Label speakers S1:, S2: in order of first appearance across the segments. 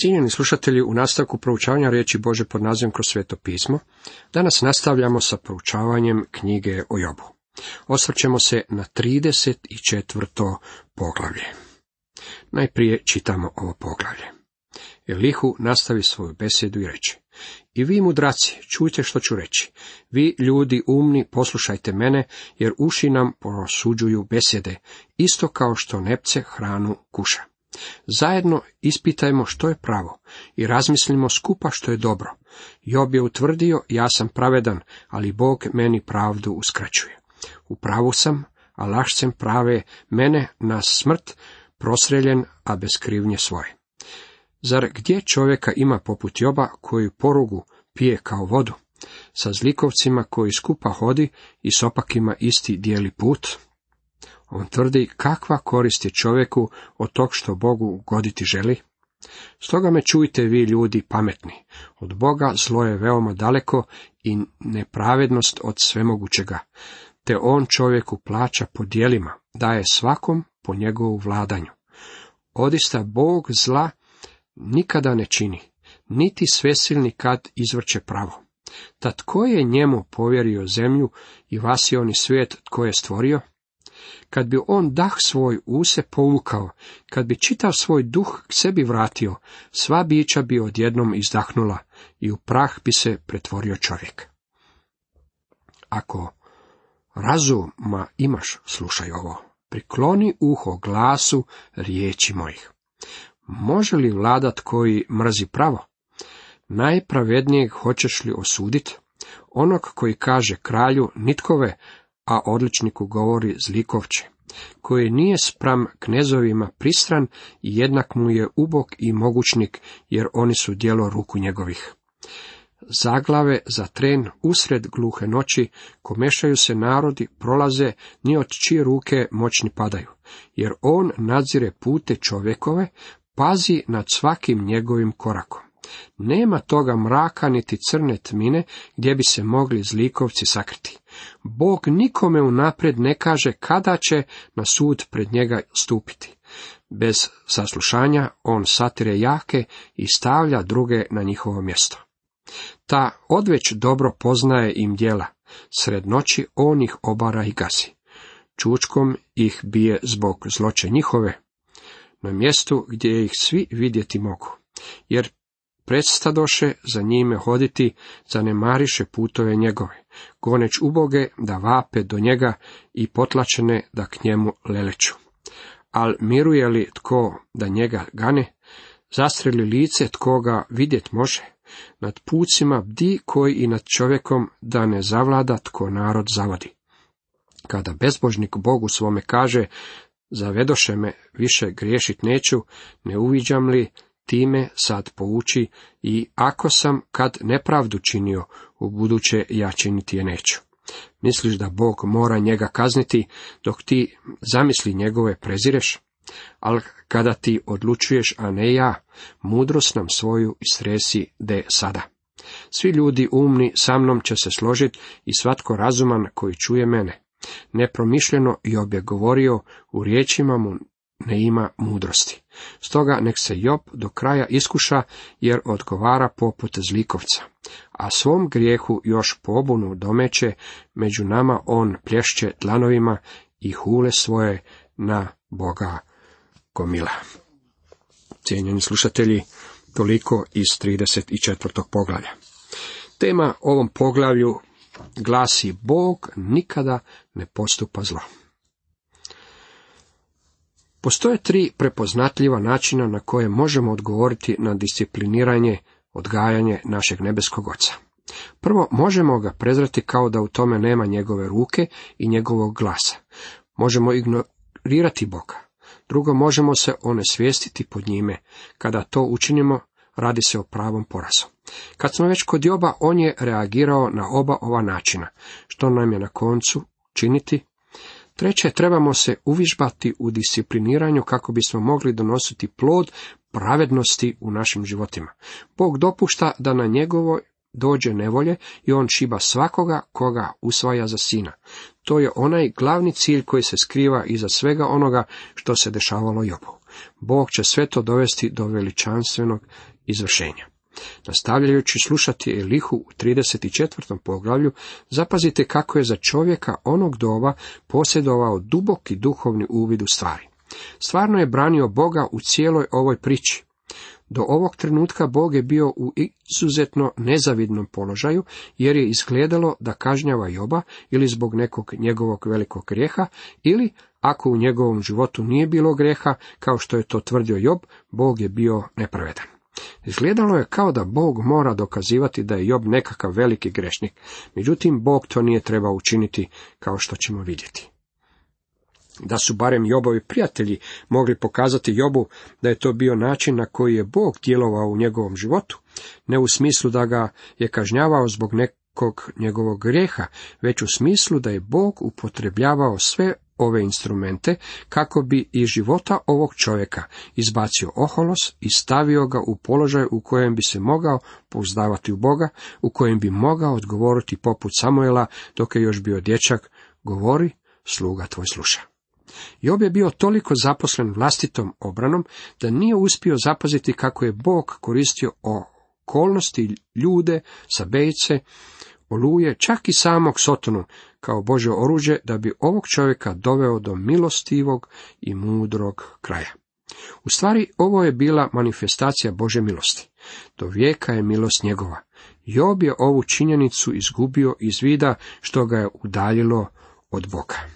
S1: Cijenjeni slušatelji, u nastavku proučavanja riječi Bože pod nazivom kroz sveto pismo, danas nastavljamo sa proučavanjem knjige o Jobu. Osvrćemo se na 34. poglavlje. Najprije čitamo ovo poglavlje. Elihu nastavi svoju besjedu i reče. I vi mudraci, čujte što ću reći. Vi ljudi umni, poslušajte mene, jer uši nam prosuđuju besjede, isto kao što nepce hranu kuša. Zajedno ispitajmo što je pravo i razmislimo skupa što je dobro. Job je utvrdio, ja sam pravedan, ali Bog meni pravdu uskraćuje. U pravu sam, a lašcem prave mene na smrt prosreljen, a bez krivnje svoje. Zar gdje čovjeka ima poput Joba koji porugu pije kao vodu, sa zlikovcima koji skupa hodi i s opakima isti dijeli put? On tvrdi kakva korist je čovjeku od tog što Bogu goditi želi? Stoga me čujte vi ljudi pametni. Od Boga zlo je veoma daleko i nepravednost od svemogućega, te on čovjeku plaća po dijelima, daje svakom po njegovu vladanju. Odista Bog zla nikada ne čini, niti svesilni kad izvrće pravo. Ta tko je njemu povjerio zemlju i vasioni svijet tko je stvorio? Kad bi on dah svoj use povukao, kad bi čitav svoj duh k sebi vratio, sva bića bi odjednom izdahnula i u prah bi se pretvorio čovjek. Ako razuma imaš, slušaj ovo, prikloni uho glasu riječi mojih. Može li vladat koji mrzi pravo? Najpravednijeg hoćeš li osuditi? Onog koji kaže kralju nitkove, a odličniku govori zlikovče, koji nije spram knezovima pristran i jednak mu je ubok i mogućnik, jer oni su djelo ruku njegovih. Zaglave za tren usred gluhe noći, komešaju se narodi, prolaze, ni od čije ruke moćni padaju, jer on nadzire pute čovjekove, pazi nad svakim njegovim korakom. Nema toga mraka niti crne tmine gdje bi se mogli zlikovci sakriti. Bog nikome unaprijed ne kaže kada će na sud pred njega stupiti. Bez saslušanja on satire jake i stavlja druge na njihovo mjesto. Ta odveć dobro poznaje im djela, sred noći on ih obara i gasi. Čučkom ih bije zbog zloče njihove, na mjestu gdje ih svi vidjeti mogu, jer predstadoše za njime hoditi, zanemariše putove njegove, goneć uboge da vape do njega i potlačene da k njemu leleću. Al miruje li tko da njega gane, zastreli lice tko ga vidjet može, nad pucima bdi koji i nad čovjekom da ne zavlada tko narod zavodi. Kada bezbožnik Bogu svome kaže, zavedoše me, više griješit neću, ne uviđam li time sad pouči i ako sam kad nepravdu činio, u buduće ja činiti je neću. Misliš da Bog mora njega kazniti, dok ti zamisli njegove prezireš? Ali kada ti odlučuješ, a ne ja, mudrost nam svoju istresi de sada. Svi ljudi umni sa mnom će se složiti i svatko razuman koji čuje mene. Nepromišljeno i obje govorio, u riječima mu ne ima mudrosti. Stoga nek se Job do kraja iskuša, jer odgovara poput zlikovca. A svom grijehu još pobunu domeće, među nama on plješće dlanovima i hule svoje na Boga gomila. Cijenjeni slušatelji, toliko iz 34. poglavlja. Tema ovom poglavlju glasi Bog nikada ne postupa zlo. Postoje tri prepoznatljiva načina na koje možemo odgovoriti na discipliniranje, odgajanje našeg nebeskog oca. Prvo, možemo ga prezrati kao da u tome nema njegove ruke i njegovog glasa. Možemo ignorirati Boga. Drugo, možemo se onesvijestiti pod njime. Kada to učinimo, radi se o pravom porazu. Kad smo već kod Joba, on je reagirao na oba ova načina. Što nam je na koncu činiti? Treće, trebamo se uvižbati u discipliniranju kako bismo mogli donositi plod pravednosti u našim životima. Bog dopušta da na njegovo dođe nevolje i on šiba svakoga koga usvaja za sina. To je onaj glavni cilj koji se skriva iza svega onoga što se dešavalo Jobu. Bog će sve to dovesti do veličanstvenog izvršenja. Nastavljajući slušati Elihu u 34. poglavlju, zapazite kako je za čovjeka onog doba posjedovao duboki duhovni uvid u stvari. Stvarno je branio Boga u cijeloj ovoj priči. Do ovog trenutka Bog je bio u izuzetno nezavidnom položaju, jer je izgledalo da kažnjava Joba ili zbog nekog njegovog velikog grijeha, ili ako u njegovom životu nije bilo greha, kao što je to tvrdio Job, Bog je bio nepravedan. Izgledalo je kao da Bog mora dokazivati da je Job nekakav veliki grešnik, međutim Bog to nije trebao učiniti kao što ćemo vidjeti. Da su barem Jobovi prijatelji mogli pokazati Jobu da je to bio način na koji je Bog djelovao u njegovom životu, ne u smislu da ga je kažnjavao zbog nekog njegovog grijeha, već u smislu da je Bog upotrebljavao sve ove instrumente kako bi iz života ovog čovjeka izbacio oholos i stavio ga u položaj u kojem bi se mogao pouzdavati u Boga, u kojem bi mogao odgovoriti poput Samuela dok je još bio dječak, govori, sluga tvoj sluša. Job je bio toliko zaposlen vlastitom obranom da nije uspio zapaziti kako je Bog koristio okolnosti ljude, sabejce, oluje, čak i samog Sotonu kao Bože oruđe da bi ovog čovjeka doveo do milostivog i mudrog kraja. U stvari, ovo je bila manifestacija Bože milosti. Do vijeka je milost njegova. Job je ovu činjenicu izgubio iz vida što ga je udaljilo od Boga.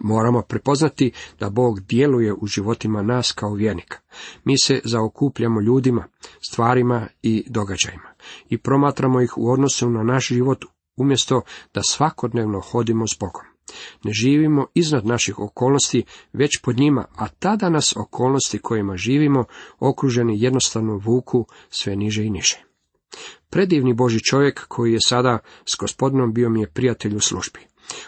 S1: Moramo prepoznati da Bog djeluje u životima nas kao vjernika. Mi se zaokupljamo ljudima, stvarima i događajima i promatramo ih u odnosu na naš život umjesto da svakodnevno hodimo s Bogom. Ne živimo iznad naših okolnosti, već pod njima, a tada nas okolnosti kojima živimo okruženi jednostavno vuku sve niže i niže. Predivni Boži čovjek koji je sada s gospodinom bio mi je prijatelj u službi.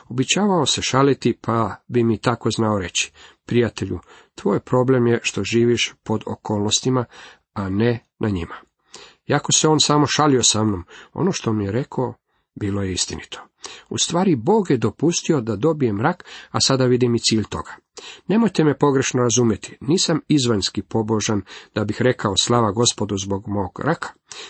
S1: Običavao se šaliti, pa bi mi tako znao reći, prijatelju, tvoj problem je što živiš pod okolnostima, a ne na njima. Jako se on samo šalio sa mnom, ono što mi je rekao, bilo je istinito. U stvari, Bog je dopustio da dobijem rak, a sada vidim i cilj toga. Nemojte me pogrešno razumjeti, nisam izvanjski pobožan da bih rekao slava gospodu zbog mog raka.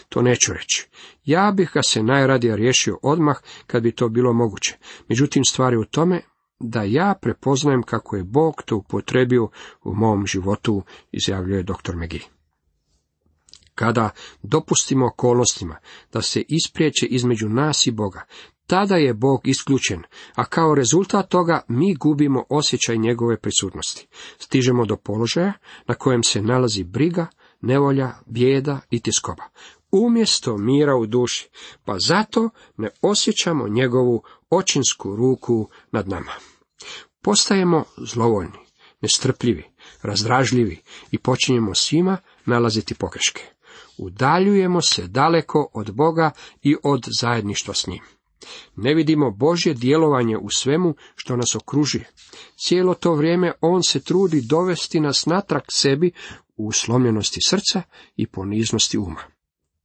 S1: To neću reći. Ja bih ga se najradije riješio odmah kad bi to bilo moguće. Međutim, stvari u tome da ja prepoznajem kako je Bog to upotrebio u mom životu, izjavljuje dr. Megi. Kada dopustimo okolnostima da se ispriječe između nas i Boga, tada je Bog isključen, a kao rezultat toga mi gubimo osjećaj njegove prisutnosti. Stižemo do položaja na kojem se nalazi briga, nevolja, bijeda i tiskoba. Umjesto mira u duši, pa zato ne osjećamo njegovu očinsku ruku nad nama. Postajemo zlovoljni, nestrpljivi, razdražljivi i počinjemo svima nalaziti pogreške. Udaljujemo se daleko od Boga i od zajedništva s njim. Ne vidimo Božje djelovanje u svemu što nas okružuje. Cijelo to vrijeme On se trudi dovesti nas natrag sebi u slomljenosti srca i poniznosti uma.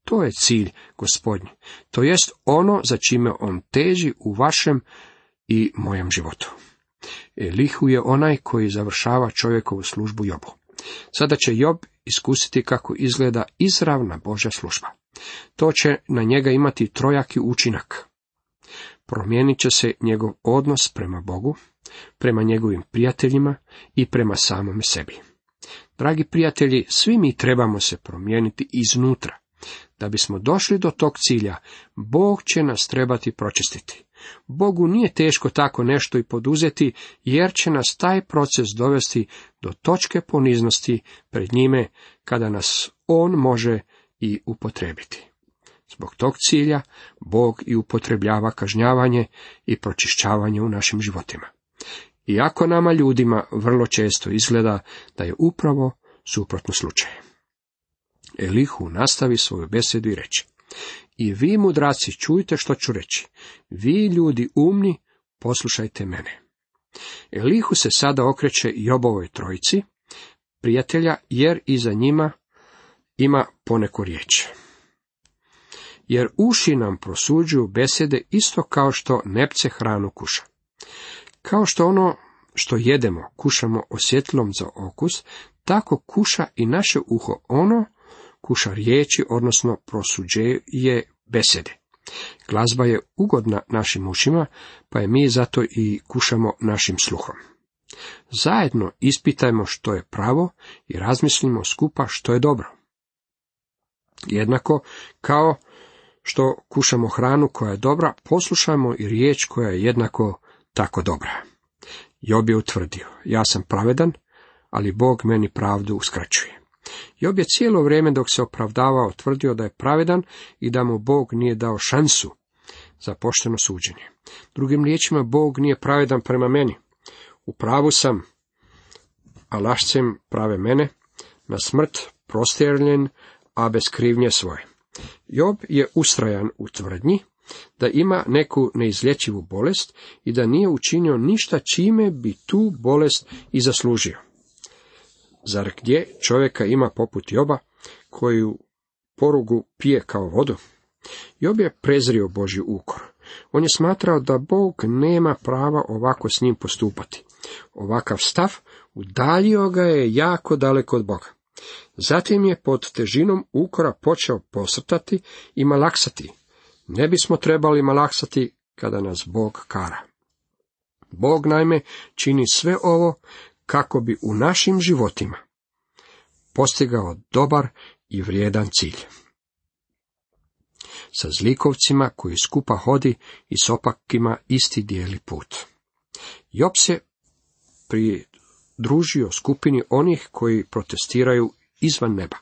S1: To je cilj gospodnji. To jest ono za čime On teži u vašem i mojem životu. Elihu je onaj koji završava čovjekovu službu Jobu. Sada će Job iskusiti kako izgleda izravna Božja služba. To će na njega imati trojaki učinak. Promijenit će se njegov odnos prema Bogu, prema njegovim prijateljima i prema samome sebi. Dragi prijatelji, svi mi trebamo se promijeniti iznutra. Da bismo došli do tog cilja, Bog će nas trebati pročistiti. Bogu nije teško tako nešto i poduzeti, jer će nas taj proces dovesti do točke poniznosti pred njime, kada nas On može i upotrebiti. Zbog tog cilja Bog i upotrebljava kažnjavanje i pročišćavanje u našim životima. Iako nama ljudima vrlo često izgleda da je upravo suprotno slučaj. Elihu nastavi svoju besedu i reče, i vi mudraci čujte što ću reći, vi ljudi umni poslušajte mene. Elihu se sada okreće Jobovoj trojici, prijatelja, jer iza njima ima poneku riječ jer uši nam prosuđuju besede isto kao što nepce hranu kuša. Kao što ono što jedemo kušamo osjetlom za okus, tako kuša i naše uho ono, kuša riječi, odnosno prosuđuje besede. Glazba je ugodna našim ušima, pa je mi zato i kušamo našim sluhom. Zajedno ispitajmo što je pravo i razmislimo skupa što je dobro. Jednako kao što kušamo hranu koja je dobra, poslušajmo i riječ koja je jednako tako dobra. Job je utvrdio, ja sam pravedan, ali Bog meni pravdu uskraćuje. Job je cijelo vrijeme dok se opravdavao tvrdio da je pravedan i da mu Bog nije dao šansu za pošteno suđenje. Drugim riječima, Bog nije pravedan prema meni. U pravu sam, a lašcem prave mene, na smrt prostjerljen, a bez krivnje svoje. Job je ustrajan u tvrdnji da ima neku neizlječivu bolest i da nije učinio ništa čime bi tu bolest i zaslužio. Zar gdje čovjeka ima poput Joba, koju porugu pije kao vodu? Job je prezrio Božji ukor. On je smatrao da Bog nema prava ovako s njim postupati. Ovakav stav udaljio ga je jako daleko od Boga. Zatim je pod težinom ukora počeo posrtati i malaksati. Ne bismo trebali malaksati kada nas Bog kara. Bog naime čini sve ovo kako bi u našim životima postigao dobar i vrijedan cilj. Sa zlikovcima koji skupa hodi i s opakima isti dijeli put. Job se pridružio skupini onih koji protestiraju izvan neba.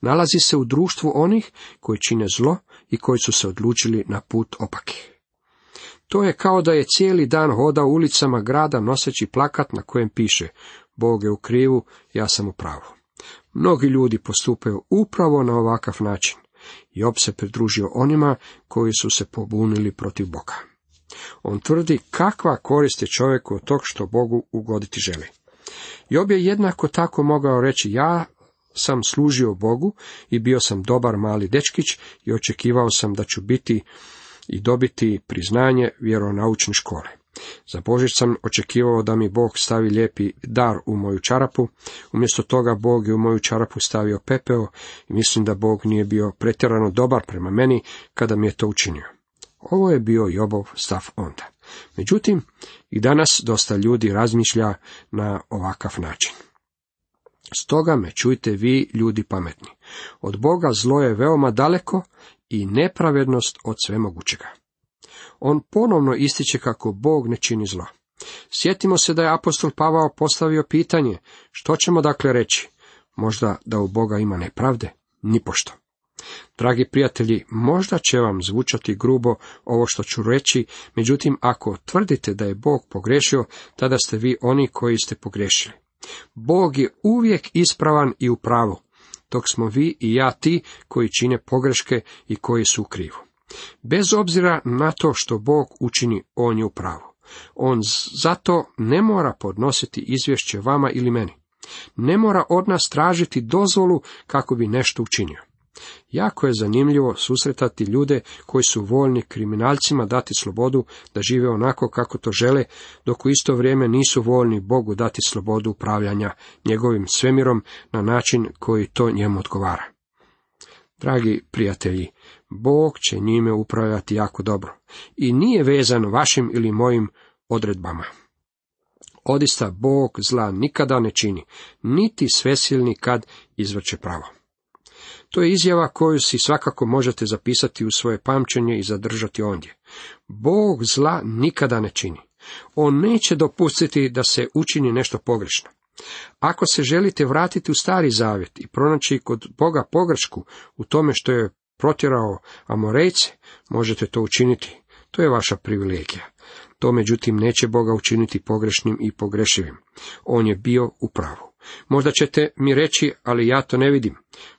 S1: Nalazi se u društvu onih koji čine zlo i koji su se odlučili na put opaki. To je kao da je cijeli dan hoda ulicama grada noseći plakat na kojem piše Bog je u krivu, ja sam u pravu. Mnogi ljudi postupaju upravo na ovakav način. Job se pridružio onima koji su se pobunili protiv Boga. On tvrdi kakva korist je čovjeku od tog što Bogu ugoditi želi. Job je jednako tako mogao reći ja sam služio Bogu i bio sam dobar mali dečkić i očekivao sam da ću biti i dobiti priznanje vjeronaučne škole. Za Božić sam očekivao da mi Bog stavi lijepi dar u moju čarapu, umjesto toga Bog je u moju čarapu stavio pepeo i mislim da Bog nije bio pretjerano dobar prema meni kada mi je to učinio. Ovo je bio Jobov stav onda. Međutim, i danas dosta ljudi razmišlja na ovakav način. Stoga me čujte vi, ljudi pametni. Od Boga zlo je veoma daleko i nepravednost od svemogućega. On ponovno ističe kako Bog ne čini zlo. Sjetimo se da je apostol Pavao postavio pitanje, što ćemo dakle reći? Možda da u Boga ima nepravde? Nipošto. Dragi prijatelji, možda će vam zvučati grubo ovo što ću reći, međutim ako tvrdite da je Bog pogrešio, tada ste vi oni koji ste pogrešili. Bog je uvijek ispravan i u pravu, dok smo vi i ja ti koji čine pogreške i koji su u krivu. Bez obzira na to što Bog učini, on je u pravu. On zato ne mora podnositi izvješće vama ili meni. Ne mora od nas tražiti dozvolu kako bi nešto učinio. Jako je zanimljivo susretati ljude koji su voljni kriminalcima dati slobodu da žive onako kako to žele, dok u isto vrijeme nisu voljni Bogu dati slobodu upravljanja njegovim svemirom na način koji to njemu odgovara. Dragi prijatelji, Bog će njime upravljati jako dobro i nije vezan vašim ili mojim odredbama. Odista Bog zla nikada ne čini, niti svesilni kad izvrće pravo. To je izjava koju si svakako možete zapisati u svoje pamćenje i zadržati ondje. Bog zla nikada ne čini. On neće dopustiti da se učini nešto pogrešno. Ako se želite vratiti u stari zavjet i pronaći kod Boga pogrešku u tome što je protjerao Amorejce, možete to učiniti. To je vaša privilegija. To međutim neće Boga učiniti pogrešnim i pogrešivim. On je bio u pravu. Možda ćete mi reći, ali ja to ne vidim.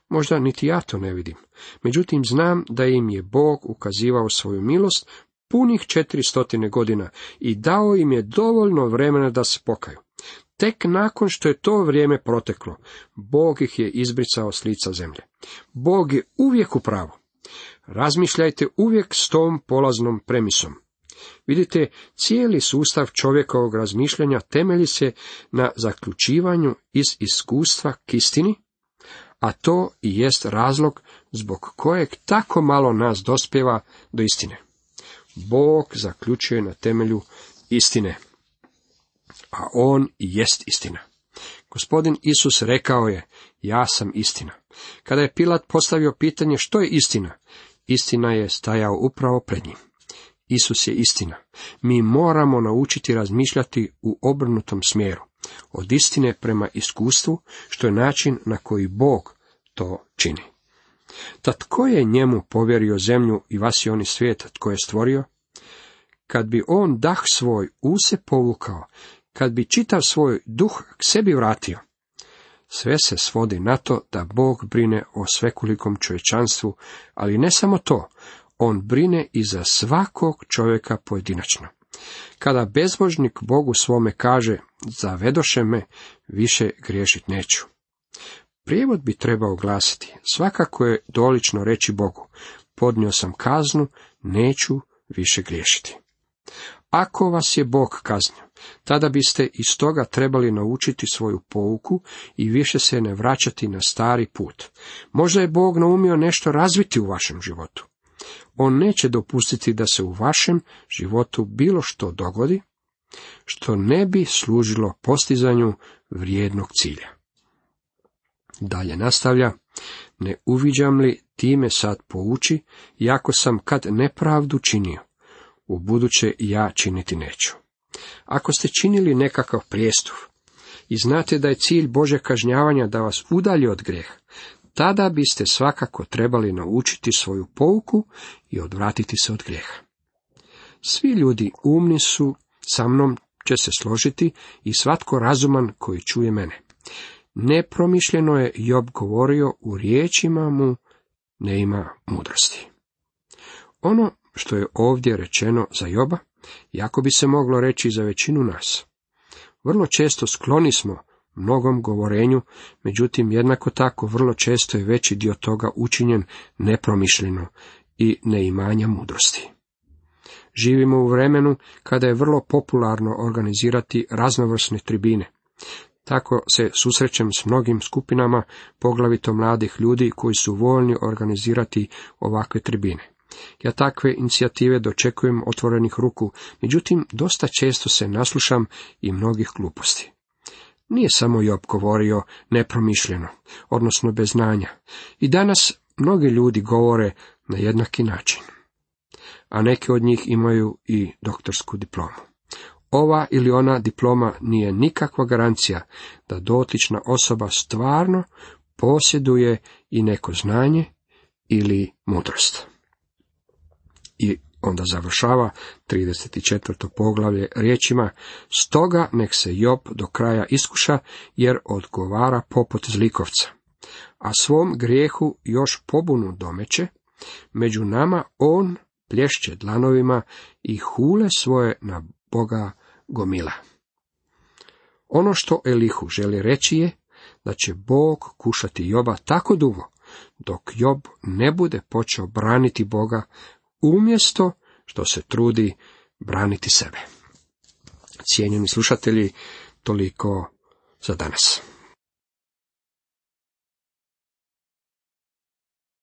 S1: Možda niti ja to ne vidim. Međutim, znam da im je Bog ukazivao svoju milost punih četiristotine godina i dao im je dovoljno vremena da se pokaju. Tek nakon što je to vrijeme proteklo, Bog ih je izbricao s lica zemlje. Bog je uvijek u pravu. Razmišljajte uvijek s tom polaznom premisom. Vidite, cijeli sustav čovjekovog razmišljanja temelji se na zaključivanju iz iskustva k istini, a to i jest razlog zbog kojeg tako malo nas dospjeva do istine. Bog zaključuje na temelju istine, a on jest istina. Gospodin Isus rekao je, ja sam istina. Kada je Pilat postavio pitanje što je istina, istina je stajao upravo pred njim. Isus je istina. Mi moramo naučiti razmišljati u obrnutom smjeru, od istine prema iskustvu, što je način na koji Bog to čini. Tad tko je njemu povjerio zemlju i vas i oni svijet tko je stvorio? Kad bi on dah svoj use povukao, kad bi čitav svoj duh k sebi vratio, sve se svodi na to da Bog brine o svekolikom čovječanstvu, ali ne samo to, on brine i za svakog čovjeka pojedinačno. Kada bezbožnik Bogu svome kaže, zavedoše me, više griješit neću. Prijevod bi trebao glasiti, svakako je dolično reći Bogu, podnio sam kaznu, neću više griješiti. Ako vas je Bog kaznio, tada biste iz toga trebali naučiti svoju pouku i više se ne vraćati na stari put. Možda je Bog naumio nešto razviti u vašem životu. On neće dopustiti da se u vašem životu bilo što dogodi, što ne bi služilo postizanju vrijednog cilja. Dalje nastavlja, ne uviđam li time sad pouči, jako sam kad nepravdu činio, u buduće ja činiti neću. Ako ste činili nekakav prijestup i znate da je cilj Bože kažnjavanja da vas udalji od greha, tada biste svakako trebali naučiti svoju pouku i odvratiti se od grijeha. Svi ljudi umni su, sa mnom će se složiti i svatko razuman koji čuje mene. Nepromišljeno je Job govorio, u riječima mu ne ima mudrosti. Ono što je ovdje rečeno za Joba, jako bi se moglo reći za većinu nas. Vrlo često skloni smo mnogom govorenju, međutim jednako tako vrlo često je veći dio toga učinjen nepromišljeno i neimanja mudrosti. Živimo u vremenu kada je vrlo popularno organizirati raznovrsne tribine. Tako se susrećem s mnogim skupinama, poglavito mladih ljudi koji su voljni organizirati ovakve tribine. Ja takve inicijative dočekujem otvorenih ruku, međutim dosta često se naslušam i mnogih gluposti. Nije samo Job govorio nepromišljeno, odnosno bez znanja. I danas mnogi ljudi govore na jednaki način. A neki od njih imaju i doktorsku diplomu. Ova ili ona diploma nije nikakva garancija da dotična osoba stvarno posjeduje i neko znanje ili mudrost. I onda završava 34. poglavlje riječima, stoga nek se Job do kraja iskuša, jer odgovara poput zlikovca. A svom grijehu još pobunu domeće, među nama on plješće dlanovima i hule svoje na Boga gomila. Ono što Elihu želi reći je da će Bog kušati Joba tako dugo, dok Job ne bude počeo braniti Boga umjesto što se trudi braniti sebe. Cijenjeni slušatelji, toliko za danas.